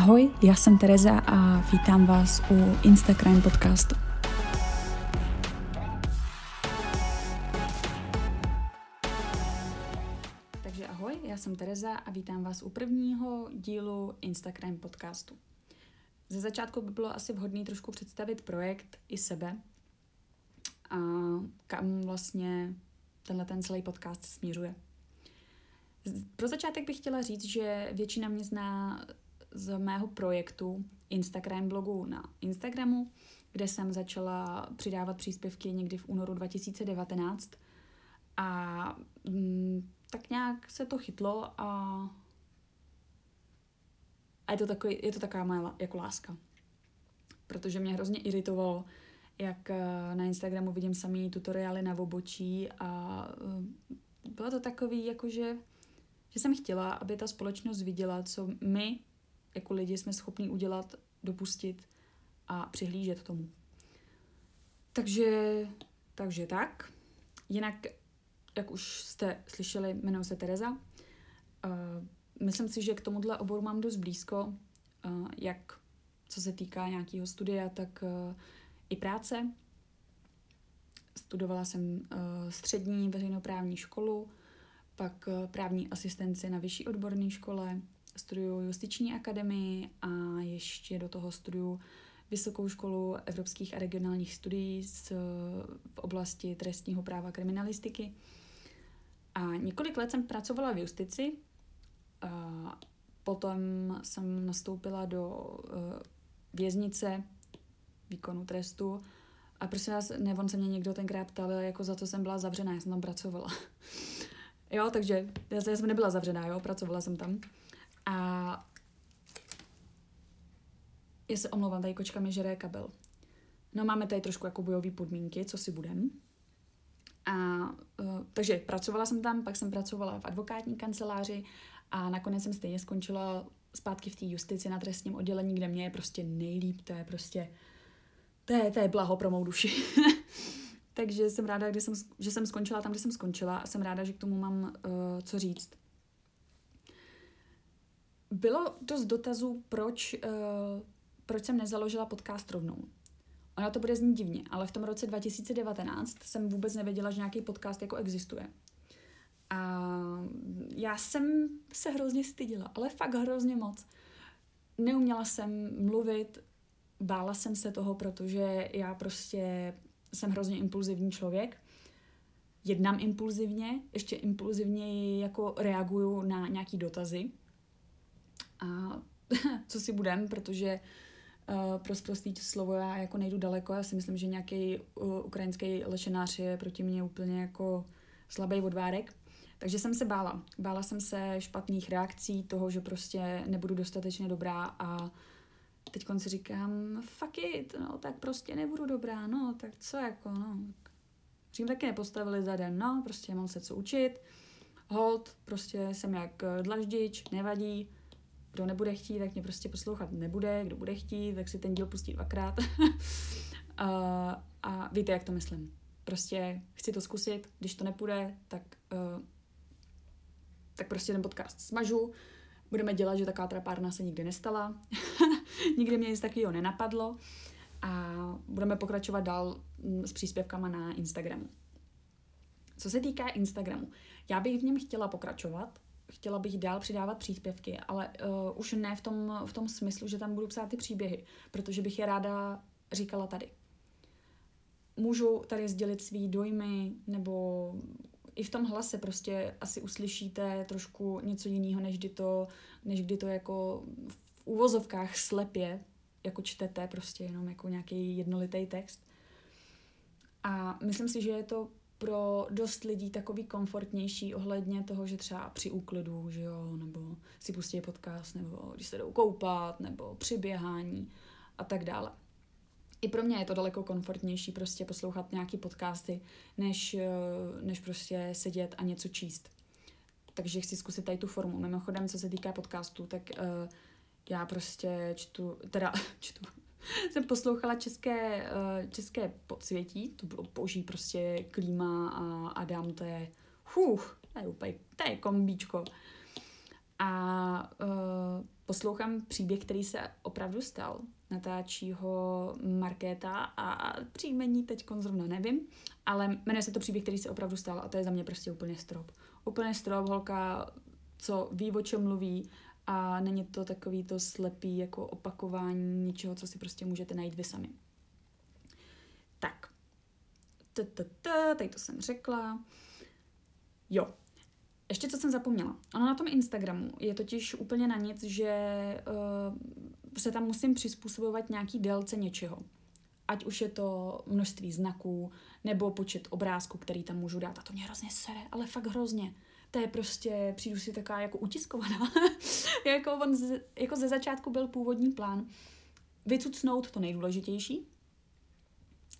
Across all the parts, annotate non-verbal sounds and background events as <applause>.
Ahoj, já jsem Tereza a vítám vás u Instagram podcastu. Takže ahoj, já jsem Tereza a vítám vás u prvního dílu Instagram podcastu. Ze začátku by bylo asi vhodné trošku představit projekt i sebe a kam vlastně tenhle ten celý podcast směřuje. Pro začátek bych chtěla říct, že většina mě zná z mého projektu Instagram blogu na Instagramu, kde jsem začala přidávat příspěvky někdy v únoru 2019 a mm, tak nějak se to chytlo a, a je, to takový, je to taková moje jako láska. Protože mě hrozně iritovalo, jak eh, na Instagramu vidím samý tutoriály na obočí a eh, bylo to takový, jakože že jsem chtěla, aby ta společnost viděla, co my jako lidi jsme schopni udělat, dopustit a přihlížet tomu. Takže, takže tak. Jinak, jak už jste slyšeli, jmenuji se Tereza. Uh, myslím si, že k tomuhle oboru mám dost blízko, uh, jak co se týká nějakého studia, tak uh, i práce. Studovala jsem střední veřejnoprávní školu, pak právní asistenci na vyšší odborné škole, studuju justiční akademii a ještě do toho studuju Vysokou školu evropských a regionálních studií z, v oblasti trestního práva kriminalistiky. A několik let jsem pracovala v justici, a potom jsem nastoupila do e, věznice výkonu trestu a prosím vás, ne, on se mě někdo tenkrát ptal, jako za co jsem byla zavřená, já jsem tam pracovala. <laughs> jo, takže já jsem nebyla zavřená, jo, pracovala jsem tam. A já se omlouvám, tady kočka mi žere kabel. No máme tady trošku jako bojové podmínky, co si budem. A uh, takže pracovala jsem tam, pak jsem pracovala v advokátní kanceláři a nakonec jsem stejně skončila zpátky v té justici na trestním oddělení, kde mě je prostě nejlíp, to je prostě, to je, to je blaho pro mou duši. <laughs> takže jsem ráda, že jsem, že jsem skončila tam, kde jsem skončila a jsem ráda, že k tomu mám uh, co říct. Bylo dost dotazů, proč, uh, proč jsem nezaložila podcast rovnou. Ona to bude znít divně, ale v tom roce 2019 jsem vůbec nevěděla, že nějaký podcast jako existuje. A já jsem se hrozně stydila, ale fakt hrozně moc. Neuměla jsem mluvit, bála jsem se toho, protože já prostě jsem hrozně impulzivní člověk. Jednám impulzivně, ještě impulzivněji jako reaguju na nějaký dotazy. A <laughs> co si budem, protože uh, pro slovo já jako nejdu daleko. Já si myslím, že nějaký uh, ukrajinský lešenář je proti mně úplně jako slabý odvárek. Takže jsem se bála. Bála jsem se špatných reakcí, toho, že prostě nebudu dostatečně dobrá a teď si říkám, fuck it, no, tak prostě nebudu dobrá, no, tak co jako, no. Řím taky nepostavili za den, no, prostě mám se co učit. Hold, prostě jsem jak dlaždič, nevadí, kdo nebude chtít, tak mě prostě poslouchat nebude, kdo bude chtít, tak si ten díl pustí dvakrát. <laughs> a, a víte, jak to myslím. Prostě chci to zkusit, když to nepůjde, tak, uh, tak prostě ten podcast smažu, budeme dělat, že taková trapárna se nikdy nestala, <laughs> nikdy mě nic takového nenapadlo a budeme pokračovat dál mm, s příspěvkama na Instagramu. Co se týká Instagramu, já bych v něm chtěla pokračovat, chtěla bych dál přidávat příspěvky, ale uh, už ne v tom, v tom smyslu, že tam budu psát ty příběhy, protože bych je ráda říkala tady. Můžu tady sdělit svý dojmy, nebo i v tom hlase prostě asi uslyšíte trošku něco jiného, než kdy to, než kdy to jako v úvozovkách slepě, jako čtete prostě jenom jako nějaký jednolitý text. A myslím si, že je to pro dost lidí takový komfortnější ohledně toho, že třeba při úklidu, že jo, nebo si pustí podcast, nebo když se jdou koupat, nebo při běhání a tak dále. I pro mě je to daleko komfortnější prostě poslouchat nějaký podcasty, než, eh, než prostě sedět a něco číst. Takže chci zkusit tady tu formu. Mimochodem, co se týká podcastu, tak uh, já prostě čtu, teda <laughs> čtu, <laughs> jsem poslouchala české, uh, české podsvětí, to bylo boží prostě klíma a Adam, to je, huh, to je úplně, to je kombíčko. A uh, poslouchám příběh, který se opravdu stal. Natáčí ho Markéta a příjmení teď zrovna nevím, ale jmenuje se to příběh, který se opravdu stal a to je za mě prostě úplně strop. Úplně strop, holka, co ví, o čem mluví a není to takový to slepý jako opakování něčeho, co si prostě můžete najít vy sami. Tak. Tady to jsem řekla. Jo, ještě co jsem zapomněla. Ono na tom Instagramu je totiž úplně na nic, že uh, se tam musím přizpůsobovat nějaký délce něčeho. Ať už je to množství znaků, nebo počet obrázků, který tam můžu dát. A to mě hrozně sere, ale fakt hrozně. To je prostě, přijdu si taková jako utiskovaná. <laughs> jako, on z, jako ze začátku byl původní plán vycucnout to nejdůležitější,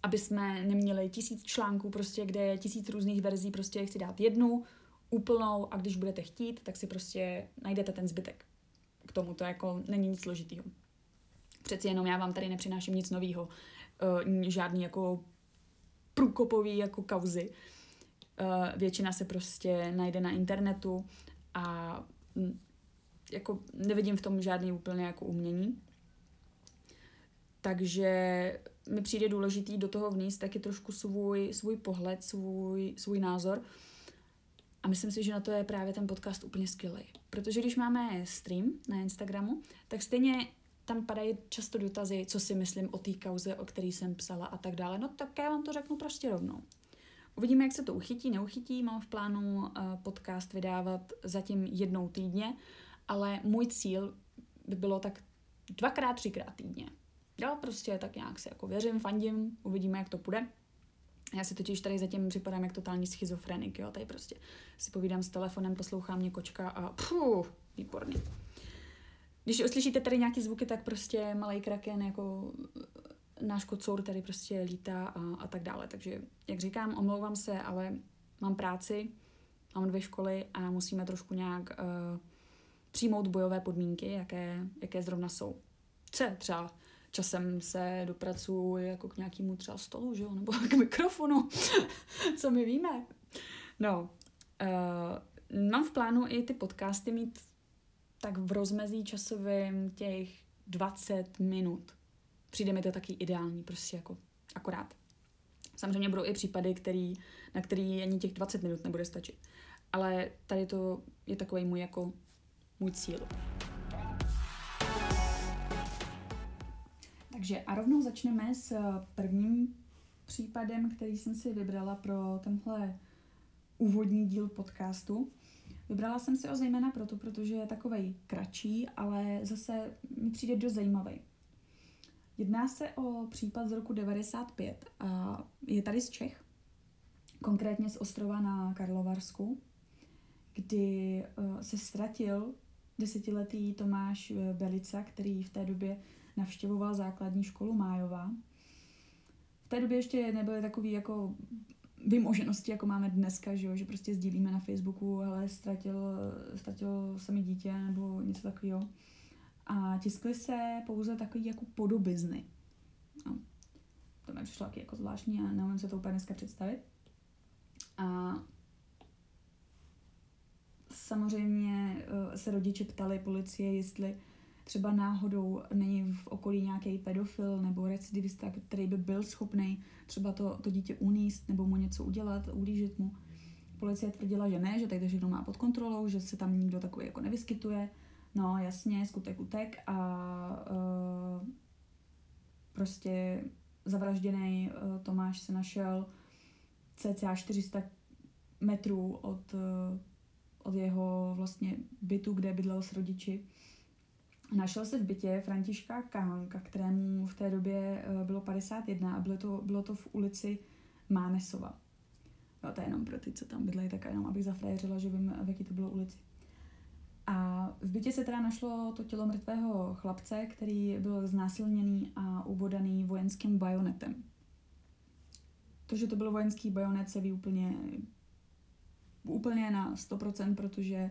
aby jsme neměli tisíc článků, prostě, kde je tisíc různých verzí, prostě chci dát jednu, úplnou a když budete chtít, tak si prostě najdete ten zbytek. K tomu to jako není nic složitýho. Přeci jenom já vám tady nepřináším nic nového, uh, žádný jako průkopový jako kauzy. Uh, většina se prostě najde na internetu a m, jako nevidím v tom žádný úplně jako umění. Takže mi přijde důležitý do toho vníst taky trošku svůj, svůj pohled, svůj, svůj názor. A myslím si, že na to je právě ten podcast úplně skvělý. Protože když máme stream na Instagramu, tak stejně tam padají často dotazy, co si myslím o té kauze, o který jsem psala a tak dále. No tak já vám to řeknu prostě rovnou. Uvidíme, jak se to uchytí, neuchytí. Mám v plánu uh, podcast vydávat zatím jednou týdně, ale můj cíl by bylo tak dvakrát, třikrát týdně. Jo, prostě tak nějak se jako věřím, fandím, uvidíme, jak to půjde. Já si totiž tady zatím připadám jak totální schizofrenik, jo, tady prostě si povídám s telefonem, poslouchám mě kočka a pů, výborně. Když uslyšíte tady nějaký zvuky, tak prostě malý kraken jako eh, náš kocour tady prostě lítá a, a tak dále. Takže, jak říkám, omlouvám se, ale mám práci, mám dvě školy a musíme trošku nějak uh, přijmout bojové podmínky, jaké, jaké zrovna jsou. Co třeba časem se dopracuju jako k nějakému třeba stolu, že jo, nebo <laughs> k mikrofonu, co my víme. No, uh, mám v plánu i ty podcasty mít tak v rozmezí časovém těch 20 minut. Přijde mi to taky ideální, prostě jako akorát. Samozřejmě budou i případy, který, na který ani těch 20 minut nebude stačit. Ale tady to je takový můj jako můj cíl. Takže a rovnou začneme s eh, prvním případem, který jsem si vybrala pro tenhle úvodní díl podcastu. Vybrala jsem si ho zejména proto, protože je takovej kratší, ale zase mi přijde dost zajímavý. Jedná se o případ z roku 95 a je tady z Čech, konkrétně z ostrova na Karlovarsku, kdy uh, se ztratil desetiletý Tomáš eh, Belica, který v té době navštěvoval základní školu Májová. V té době ještě nebyly takový jako vymoženosti, jako máme dneska, že, jo? že prostě sdílíme na Facebooku, ale ztratil, ztratil se mi dítě nebo něco takového. A tiskly se pouze takový jako podobizny. No. To mi přišlo taky jako zvláštní a neumím se to úplně dneska představit. A samozřejmě eh, se rodiče ptali policie, jestli třeba náhodou není v okolí nějaký pedofil nebo recidivista, který by byl schopný třeba to, to dítě uníst nebo mu něco udělat, ulížit mu. Policie tvrdila, že ne, že tady všechno má pod kontrolou, že se tam nikdo takový jako nevyskytuje. No jasně, skutek utek a uh, prostě zavražděný uh, Tomáš se našel cca 400 metrů od, uh, od jeho vlastně bytu, kde bydlel s rodiči Našel se v bytě Františka Kahánka, kterému v té době eh, bylo 51 a bylo to, bylo to v ulici Mánesova. Jo, to je jenom pro ty, co tam bydlejí, tak jenom abych zafrajeřila, že vím, v jaký to bylo ulici. A v bytě se teda našlo to tělo mrtvého chlapce, který byl znásilněný a ubodaný vojenským bajonetem. To, že to byl vojenský bajonet, se ví úplně, úplně na 100%, protože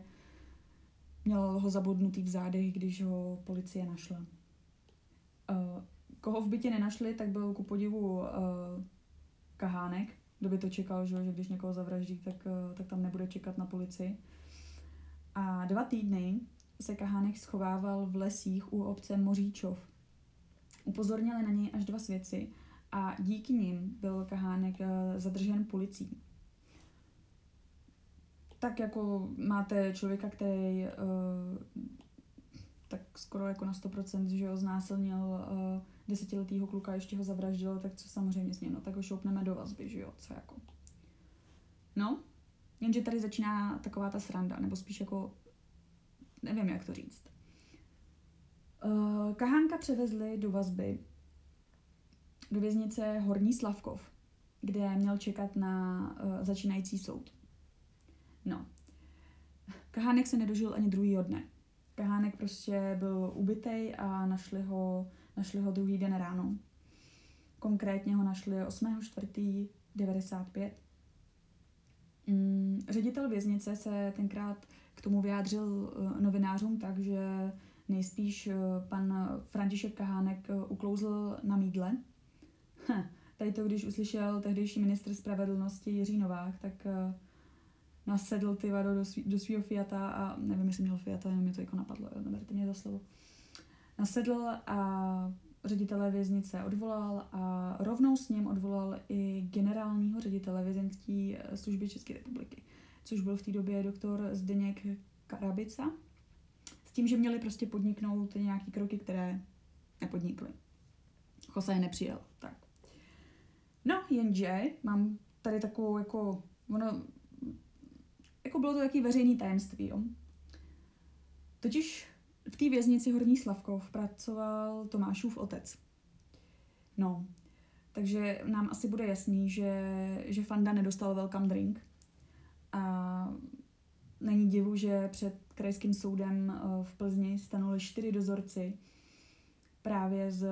Měl ho zabodnutý v zádech, když ho policie našla. Uh, koho v bytě nenašli, tak byl ku podivu uh, kahánek. Kdo by to čekal, že, když někoho zavraždí, tak, uh, tak tam nebude čekat na policii. A dva týdny se Kahánek schovával v lesích u obce Moříčov. Upozornili na něj až dva svědci a díky nim byl Kahánek eh, zadržen policií. Tak jako máte člověka, který uh, tak skoro jako na 100%, že ho znásilnil uh, desetiletýho kluka, ještě ho zavraždil, tak co samozřejmě s ním, no tak ho šoupneme do vazby, že jo, co jako. No, jenže tady začíná taková ta sranda, nebo spíš jako, nevím, jak to říct. Uh, Kahánka převezli do vazby do věznice Horní Slavkov, kde měl čekat na uh, začínající soud. No. Kahánek se nedožil ani druhýho dne. Kahánek prostě byl ubitej a našli ho, našli ho druhý den ráno. Konkrétně ho našli 8.4.95. Mm, ředitel věznice se tenkrát k tomu vyjádřil uh, novinářům tak, že nejspíš uh, pan František Kahánek uh, uklouzl na mídle. Hm, tady to, když uslyšel tehdejší ministr spravedlnosti Jiří Novák, tak nasedl ty vado do, svého Fiata a nevím, jestli měl Fiata, jenom mě to jako napadlo, neberte mě za slovo. Nasedl a ředitele věznice odvolal a rovnou s ním odvolal i generálního ředitele vězeňské eh, služby České republiky, což byl v té době doktor Zdeněk Karabica, s tím, že měli prostě podniknout nějaké kroky, které nepodnikly. Jose je nepřijel. Tak. No, jenže mám tady takovou jako, ono, jako bylo to taký veřejný tajemství, jo. Totiž v té věznici Horní Slavkov pracoval Tomášův otec. No, takže nám asi bude jasný, že, že Fanda nedostal welcome drink. A není divu, že před krajským soudem eh, v Plzni stanuli čtyři dozorci právě z,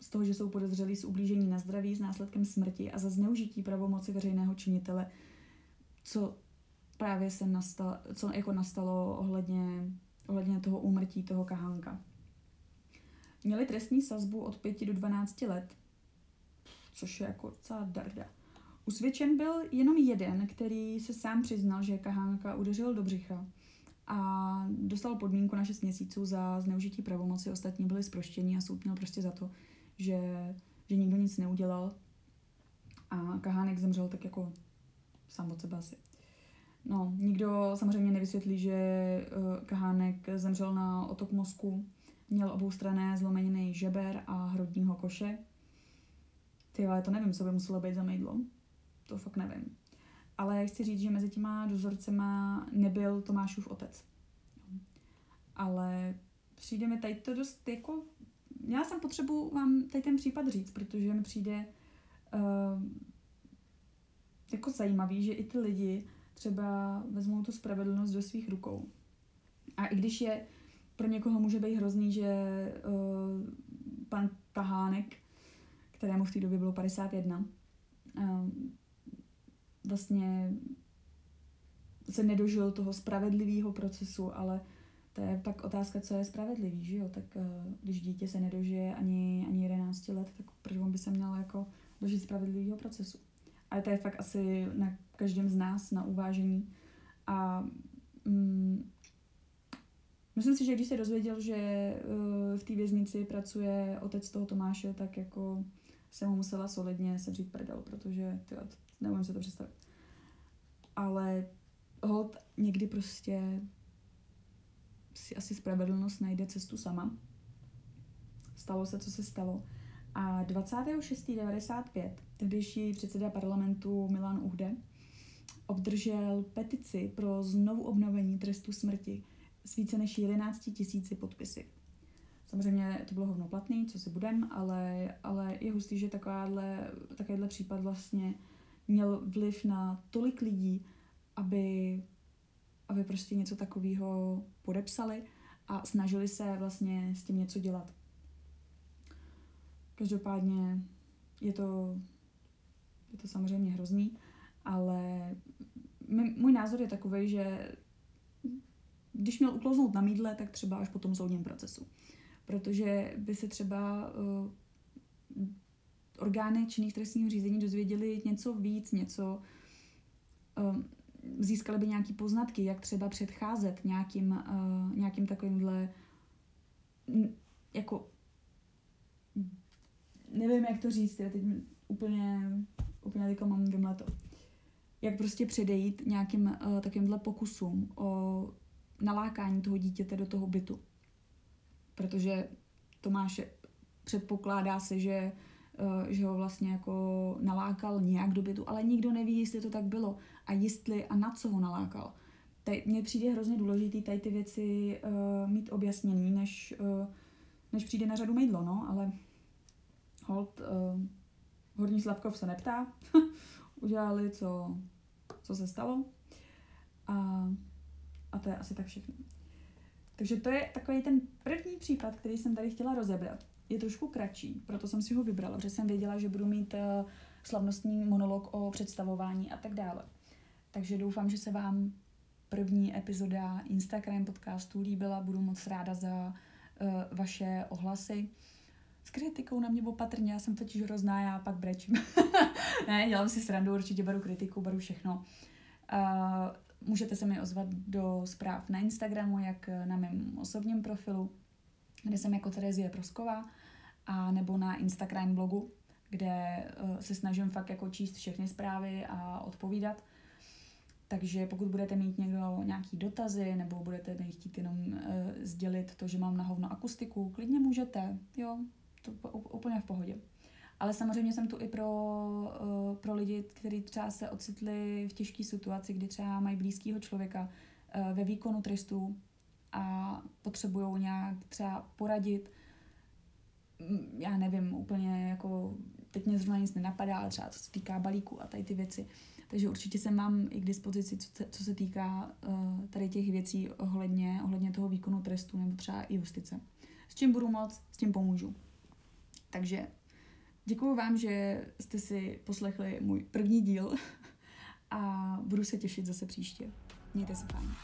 z toho, že jsou podezřelí z ublížení na zdraví s následkem smrti a za zneužití pravomoci veřejného činitele co právě se nastalo, co jako nastalo ohledně, ohledně toho úmrtí toho kahánka. Měli trestní sazbu od 5 do 12 let, což je jako docela darda. Usvědčen byl jenom jeden, který se sám přiznal, že kahánka udeřil do břicha a dostal podmínku na 6 měsíců za zneužití pravomoci. Ostatní byli zproštěni a soud měl prostě za to, že, že nikdo nic neudělal. A Kahánek zemřel tak jako sám od sebe asi. No, nikdo samozřejmě nevysvětlí, že uh, Kahánek zemřel na otok mozku, měl oboustrané zlomeniny žeber a hrudního koše. Ty ale to nevím, co by muselo být za mejdlo. To fakt nevím. Ale chci říct, že mezi těma dozorcema nebyl Tomášův otec. Ale přijde mi tady to dost jako... Měla jsem potřebu vám tady ten případ říct, protože mi přijde uh, jako zajímavý, že i ty lidi třeba vezmou tu spravedlnost do svých rukou. A i když je pro někoho může být hrozný, že uh, pan Tahánek, kterému v té době bylo 51, uh, eh, vlastně se nedožil toho spravedlivého procesu, ale to je pak otázka, co je spravedlivý, že jo? Tak uh, když dítě se nedožije ani, ani 11 let, tak proč on by se měl jako dožít spravedlivého procesu? Ale to je fakt asi na každém z nás na uvážení. A mm, myslím si, že když se dozvěděl, že uh, v té věznici pracuje otec toho Tomáše, tak jako se mu musela solidně sevřít prdel, protože tyjo, nemůžu se to představit. Ale hold někdy prostě si asi spravedlnost najde cestu sama. Stalo se, co se stalo. A 26.95 tehdejší předseda parlamentu Milan Uhde obdržel petici pro znovu obnovení trestu smrti s více než 11 tisíci podpisy. Samozřejmě to bylo hovnoplatný, co si budem, ale, ale je hustý, že takováhle, takovýhle případ vlastně měl vliv na tolik lidí, aby, aby prostě něco takového podepsali a snažili se vlastně s tím něco dělat. Každopádně je to, je to samozřejmě hrozný, ale můj názor je takový, že když měl uklouznout na mídle, tak třeba až po tom soudním procesu. Protože by se třeba uh, orgány činných trestního řízení dozvěděli něco víc, něco, uh, získali by nějaký poznatky, jak třeba předcházet nějakým, uh, nějakým takovýmhle jako nevím, jak to říct, já teď úplně, úplně teďka mám vymleto. Jak prostě předejít nějakým uh, takovýmhle pokusům o nalákání toho dítěte do toho bytu. Protože Tomáš předpokládá se, že, uh, že ho vlastně jako nalákal nějak do bytu, ale nikdo neví, jestli to tak bylo a jestli a na co ho nalákal. Tady, mně přijde hrozně důležitý tady ty věci uh, mít objasněný, než, uh, než přijde na řadu mejdlo, no, ale hold, uh, Horní Slavkov se neptá, <laughs> udělali, co, co se stalo a, a to je asi tak všechno. Takže to je takový ten první případ, který jsem tady chtěla rozebrat. Je trošku kratší, proto jsem si ho vybrala, protože jsem věděla, že budu mít uh, slavnostní monolog o představování a tak dále. Takže doufám, že se vám první epizoda Instagram podcastu líbila. Budu moc ráda za uh, vaše ohlasy s kritikou na mě opatrně, já jsem totiž hrozná, já pak brečím. <laughs> ne, dělám si srandu, určitě beru kritiku, beru všechno. Uh, můžete se mi ozvat do zpráv na Instagramu, jak na mém osobním profilu, kde jsem jako Terezie Prosková, a nebo na Instagram blogu, kde uh, se snažím fakt jako číst všechny zprávy a odpovídat. Takže pokud budete mít někdo nějaký dotazy nebo budete mi chtít jenom uh, sdělit to, že mám na hovno akustiku, klidně můžete, jo, to úplně v pohodě. Ale samozřejmě jsem tu i pro, uh, pro lidi, kteří třeba se ocitli v těžké situaci, kdy třeba mají blízkého člověka uh, ve výkonu trestu a potřebují nějak třeba poradit. Mm, já nevím, úplně jako, teď mě zrovna nic nenapadá, ale třeba co se týká balíku a tady ty věci. Takže určitě jsem mám i k dispozici, co se, co se týká uh, tady těch věcí ohledně, ohledně toho výkonu trestu nebo třeba i justice. S čím budu moc, s tím pomůžu. Takže děkuji vám, že jste si poslechli můj první díl <laughs> a budu se těšit zase příště. Mějte se fajn.